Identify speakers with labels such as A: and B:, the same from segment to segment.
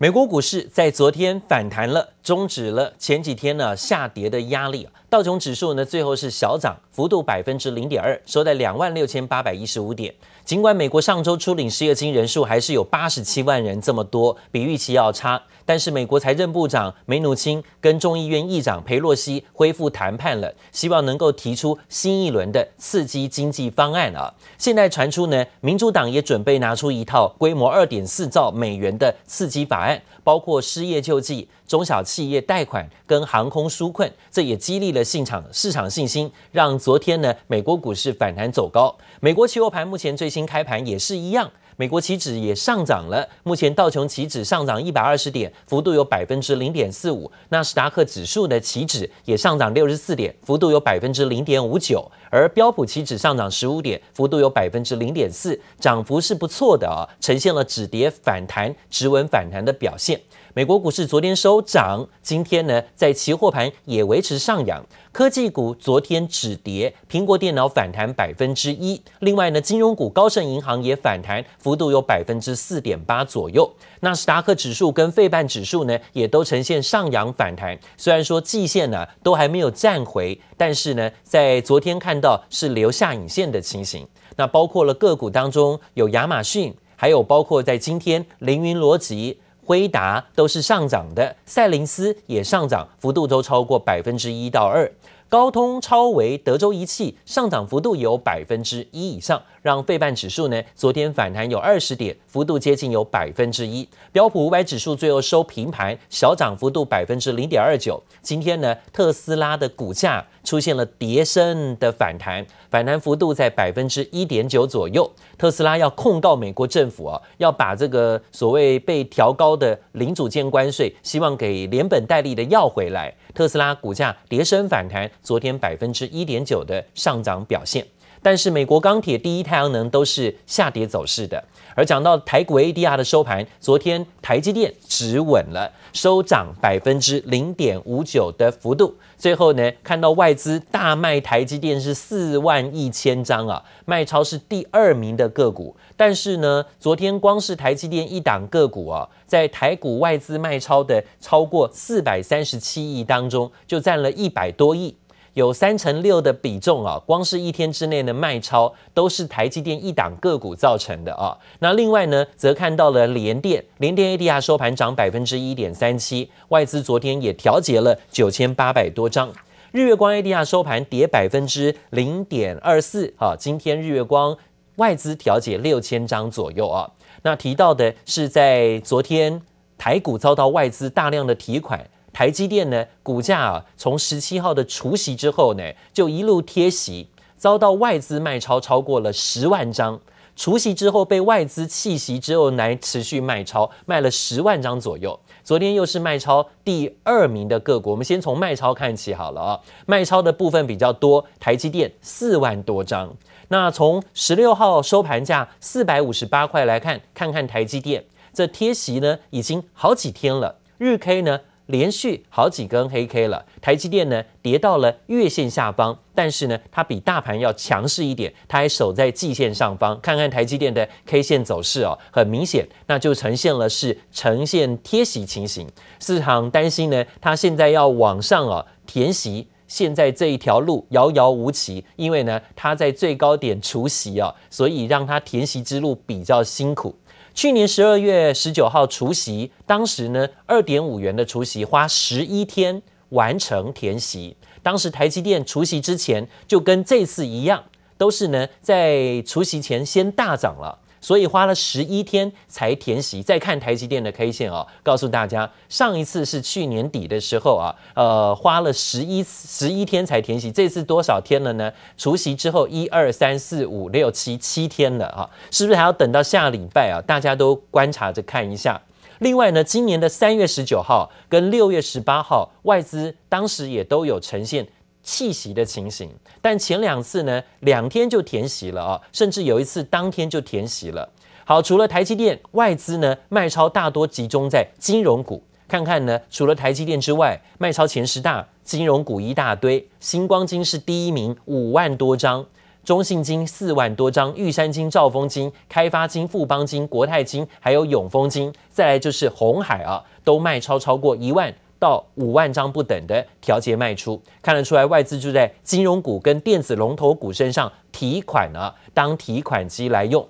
A: 美国股市在昨天反弹了，终止了前几天呢下跌的压力。道琼指数呢最后是小涨，幅度百分之零点二，收在两万六千八百一十五点。尽管美国上周初领失业金人数还是有八十七万人这么多，比预期要差，但是美国财政部长梅努钦跟众议院议长裴洛西恢复谈判了，希望能够提出新一轮的刺激经济方案啊。现在传出呢，民主党也准备拿出一套规模二点四兆美元的刺激法案。包括失业救济、中小企企业贷款跟航空纾困，这也激励了市场市场信心，让昨天呢美国股市反弹走高。美国期货盘目前最新开盘也是一样。美国期指也上涨了，目前道琼期指上涨一百二十点，幅度有百分之零点四五；纳斯达克指数的期指也上涨六十四点，幅度有百分之零点五九；而标普期指上涨十五点，幅度有百分之零点四，涨幅是不错的啊，呈现了止跌反弹、止稳反弹的表现。美国股市昨天收涨，今天呢在期货盘也维持上扬。科技股昨天止跌，苹果电脑反弹百分之一。另外呢，金融股高盛银行也反弹，幅度有百分之四点八左右。纳斯达克指数跟费半指数呢也都呈现上扬反弹。虽然说季线呢都还没有站回，但是呢在昨天看到是留下影线的情形。那包括了个股当中有亚马逊，还有包括在今天凌云逻辑。辉达都是上涨的，赛灵思也上涨，幅度都超过百分之一到二。高通、超微、德州仪器上涨幅度有百分之一以上，让费半指数呢昨天反弹有二十点，幅度接近有百分之一。标普五百指数最后收平盘，小涨幅度百分之零点二九。今天呢，特斯拉的股价出现了跌升的反弹，反弹幅度在百分之一点九左右。特斯拉要控告美国政府啊，要把这个所谓被调高的零组件关税，希望给连本带利的要回来。特斯拉股价跌升反弹。昨天百分之一点九的上涨表现，但是美国钢铁、第一太阳能都是下跌走势的。而讲到台股 ADR 的收盘，昨天台积电止稳了，收涨百分之零点五九的幅度。最后呢，看到外资大卖台积电是四万一千张啊，卖超是第二名的个股。但是呢，昨天光是台积电一档个股啊，在台股外资卖超的超过四百三十七亿当中，就占了一百多亿。有三成六的比重啊，光是一天之内的卖超都是台积电一档个股造成的啊。那另外呢，则看到了联电，联电 ADR 收盘涨百分之一点三七，外资昨天也调节了九千八百多张。日月光 ADR 收盘跌百分之零点二四，啊，今天日月光外资调节六千张左右啊。那提到的是在昨天台股遭到外资大量的提款。台积电呢，股价啊，从十七号的除息之后呢，就一路贴息，遭到外资卖超超过了十万张。除息之后被外资弃息之后，来持续卖超，卖了十万张左右。昨天又是卖超第二名的个股，我们先从卖超看起好了啊。卖超的部分比较多，台积电四万多张。那从十六号收盘价四百五十八块来看，看看台积电这贴息呢，已经好几天了，日 K 呢，连续好几根黑 K 了，台积电呢跌到了月线下方，但是呢它比大盘要强势一点，它还守在季线上方。看看台积电的 K 线走势哦，很明显，那就呈现了是呈现贴息情形。市场担心呢，它现在要往上啊填息，现在这一条路遥遥无期，因为呢它在最高点除息啊，所以让它填息之路比较辛苦。去年十二月十九号除夕，当时呢二点五元的除夕花十一天完成填席。当时台积电除夕之前就跟这次一样，都是呢在除夕前先大涨了。所以花了十一天才填息。再看台积电的 K 线哦，告诉大家，上一次是去年底的时候啊，呃，花了十一十一天才填息。这次多少天了呢？除夕之后，一二三四五六七七天了啊，是不是还要等到下礼拜啊？大家都观察着看一下。另外呢，今年的三月十九号跟六月十八号，外资当时也都有呈现。弃息的情形，但前两次呢，两天就填席了啊，甚至有一次当天就填席了。好，除了台积电，外资呢卖超大多集中在金融股。看看呢，除了台积电之外，卖超前十大金融股一大堆，新光金是第一名，五万多张。中信金四万多张，玉山金、兆丰金、开发金、富邦金、国泰金，还有永丰金，再来就是红海啊，都卖超超过一万到五万张不等的调节卖出，看得出来外资就在金融股跟电子龙头股身上提款啊，当提款机来用。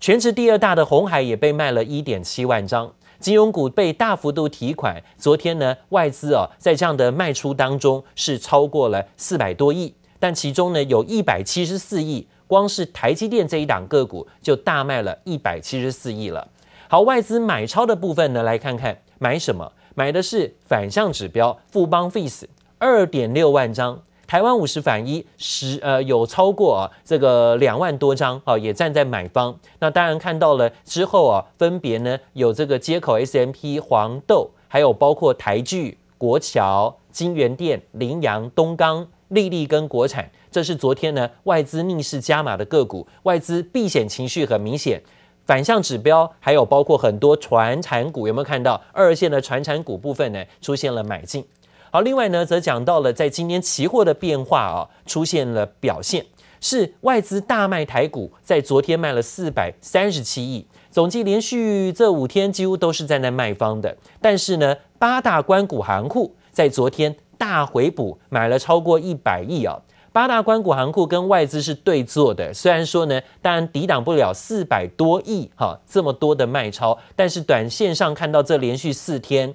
A: 权值第二大的红海也被卖了一点七万张，金融股被大幅度提款。昨天呢，外资啊在这样的卖出当中是超过了四百多亿。但其中呢，有一百七十四亿，光是台积电这一档个股就大卖了一百七十四亿了。好，外资买超的部分呢，来看看买什么？买的是反向指标富邦 VIX 二点六万张，台湾五十反一十呃有超过啊这个两万多张啊，也站在买方。那当然看到了之后啊，分别呢有这个街口 SMP 黄豆，还有包括台剧、国桥、京元电、凌阳、东钢。利利跟国产，这是昨天呢外资逆势加码的个股，外资避险情绪很明显，反向指标还有包括很多传产股，有没有看到二线的传产股部分呢出现了买进？好，另外呢则讲到了在今天期货的变化啊，出现了表现，是外资大卖台股，在昨天卖了四百三十七亿，总计连续这五天几乎都是站在卖方的，但是呢八大关股行库在昨天。大回补买了超过一百亿啊！八大关谷行库跟外资是对做的，虽然说呢，当然抵挡不了四百多亿哈这么多的卖超，但是短线上看到这连续四天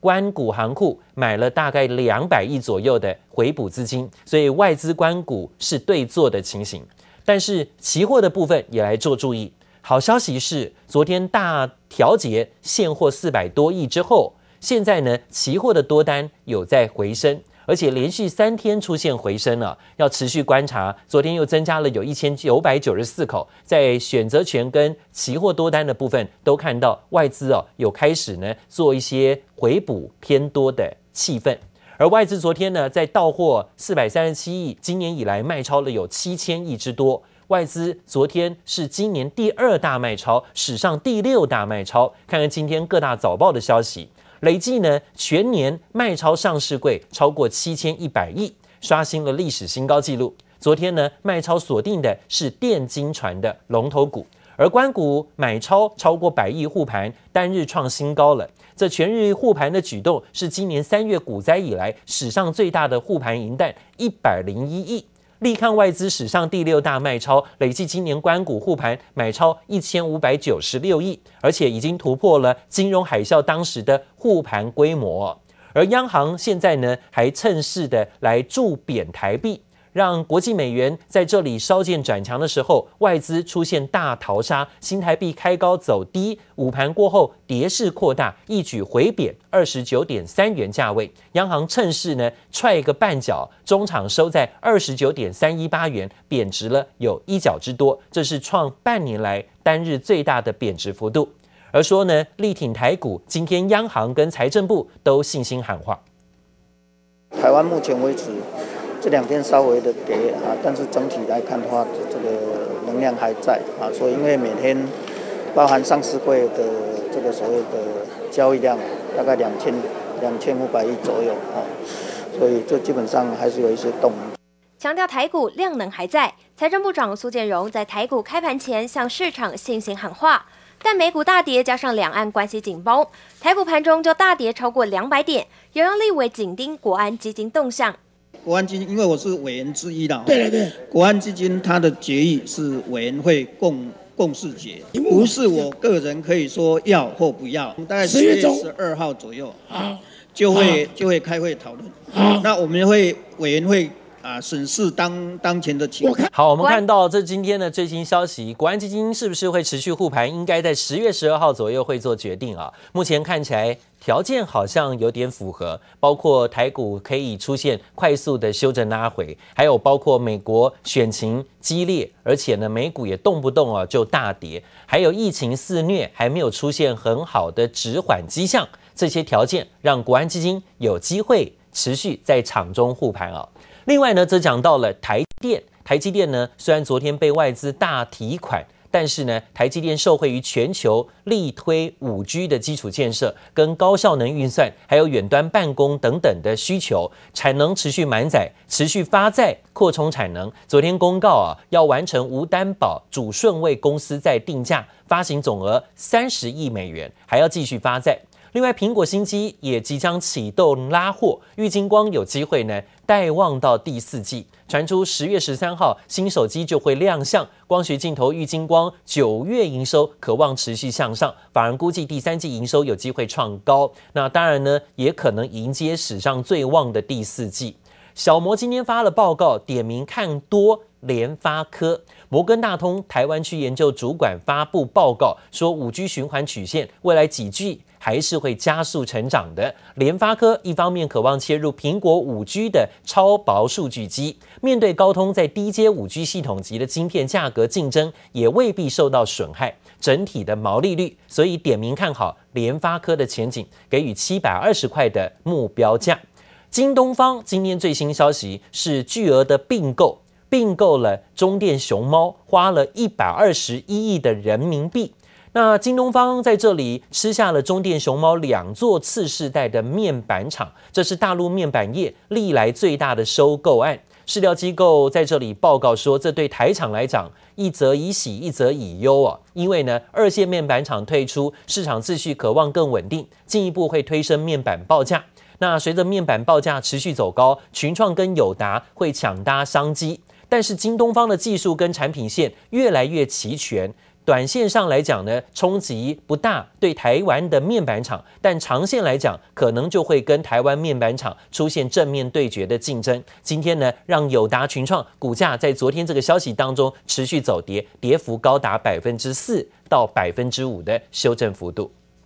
A: 关谷行库买了大概两百亿左右的回补资金，所以外资关谷是对做的情形。但是期货的部分也来做注意，好消息是昨天大调节现货四百多亿之后。现在呢，期货的多单有在回升，而且连续三天出现回升了，要持续观察。昨天又增加了有一千九百九十四口，在选择权跟期货多单的部分，都看到外资哦有开始呢做一些回补偏多的气氛。而外资昨天呢，在到货四百三十七亿，今年以来卖超了有七千亿之多。外资昨天是今年第二大卖超，史上第六大卖超。看看今天各大早报的消息。累计呢，全年卖超上市柜超过七千一百亿，刷新了历史新高纪录。昨天呢，卖超锁定的是电金传的龙头股，而官股买超超过百亿护盘，单日创新高了。这全日护盘的举动是今年三月股灾以来史上最大的护盘银弹，一百零一亿。力抗外资史上第六大卖超，累计今年关股护盘买超一千五百九十六亿，而且已经突破了金融海啸当时的护盘规模。而央行现在呢，还趁势的来助贬台币。让国际美元在这里稍见转强的时候，外资出现大逃杀，新台币开高走低，午盘过后跌势扩大，一举回贬二十九点三元价位。央行趁势呢踹一个半脚，中场收在二十九点三一八元，贬值了有一角之多，这是创半年来单日最大的贬值幅度。而说呢力挺台股，今天央行跟财政部都信心喊话。
B: 台湾目前为止。这两天稍微的跌啊，但是整体来看的话，这个能量还在啊，所以因为每天包含上市柜的这个所谓的交易量大概两千两千五百亿左右啊，所以这基本上还是有一些动。
C: 强调台股量能还在，财政部长苏建荣在台股开盘前向市场信心喊话，但美股大跌加上两岸关系紧绷，台股盘中就大跌超过两百点，也让立委紧盯国安基金动向。
B: 国安基金，因为我是委员之一的，对对对。国安基金它的决议是委员会共共识决，不是我个人可以说要或不要。我们大概十月十二号左右啊，就会就会开会讨论。那我们会委员会。啊，审视当当前的情况。
A: 好，我们看到这今天的最新消息，国安基金是不是会持续护盘？应该在十月十二号左右会做决定啊。目前看起来条件好像有点符合，包括台股可以出现快速的修正拉回，还有包括美国选情激烈，而且呢美股也动不动啊就大跌，还有疫情肆虐，还没有出现很好的止缓迹象，这些条件让国安基金有机会持续在场中护盘啊。另外呢，则讲到了台电，台积电呢，虽然昨天被外资大提款，但是呢，台积电受惠于全球力推五 G 的基础建设、跟高效能运算，还有远端办公等等的需求，产能持续满载，持续发债扩充产能。昨天公告啊，要完成无担保主顺位公司再定价，发行总额三十亿美元，还要继续发债。另外，苹果新机也即将启动拉货，玉金光有机会呢，待望到第四季。传出十月十三号新手机就会亮相，光学镜头玉金光九月营收可望持续向上，法人估计第三季营收有机会创高。那当然呢，也可能迎接史上最旺的第四季。小摩今天发了报告，点名看多联发科。摩根大通台湾区研究主管发布报告说，五 G 循环曲线未来几季。还是会加速成长的。联发科一方面渴望切入苹果五 G 的超薄数据机，面对高通在低阶五 G 系统级的晶片价格竞争，也未必受到损害。整体的毛利率，所以点名看好联发科的前景，给予七百二十块的目标价。京东方今天最新消息是巨额的并购，并购了中电熊猫，花了一百二十一亿的人民币。那京东方在这里吃下了中电熊猫两座次世代的面板厂，这是大陆面板业历来最大的收购案。市调机构在这里报告说，这对台厂来讲，一则以喜，一则以忧啊。因为呢，二线面板厂退出，市场秩序渴望更稳定，进一步会推升面板报价。那随着面板报价持续走高，群创跟友达会抢搭商机，但是京东方的技术跟产品线越来越齐全。短线上来讲呢，冲击不大，对台湾的面板厂，但长线来讲，可能就会跟台湾面板厂出现正面对决的竞争。今天呢，让友达群创股价在昨天这个消息当中持续走跌，跌幅高达百分之四到百分之五的修正幅度。